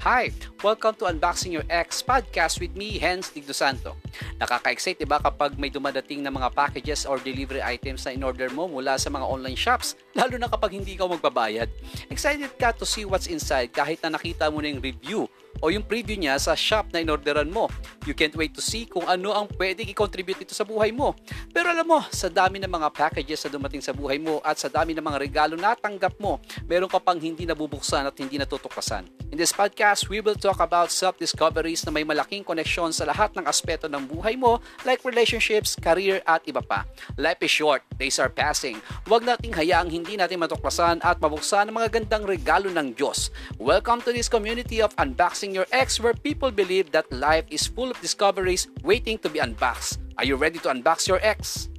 Hi! Welcome to Unboxing Your Ex podcast with me, Hens Digdo Santo. Nakaka-excite diba kapag may dumadating na mga packages or delivery items na in-order mo mula sa mga online shops, lalo na kapag hindi ka magbabayad. Excited ka to see what's inside kahit na nakita mo na yung review o yung preview niya sa shop na inorderan mo. You can't wait to see kung ano ang pwedeng i-contribute ito sa buhay mo. Pero alam mo, sa dami ng mga packages na dumating sa buhay mo at sa dami ng mga regalo na tanggap mo, meron ka pang hindi nabubuksan at hindi natutuklasan. In this podcast, we will talk about self-discoveries na may malaking koneksyon sa lahat ng aspeto ng buhay mo like relationships, career at iba pa. Life is short, days are passing. Huwag nating hayaang hindi natin matuklasan at mabuksan ang mga gandang regalo ng Diyos. Welcome to this community of unboxing Your Ex where people believe that life is full of discoveries waiting to be unboxed. Are you ready to unbox your ex?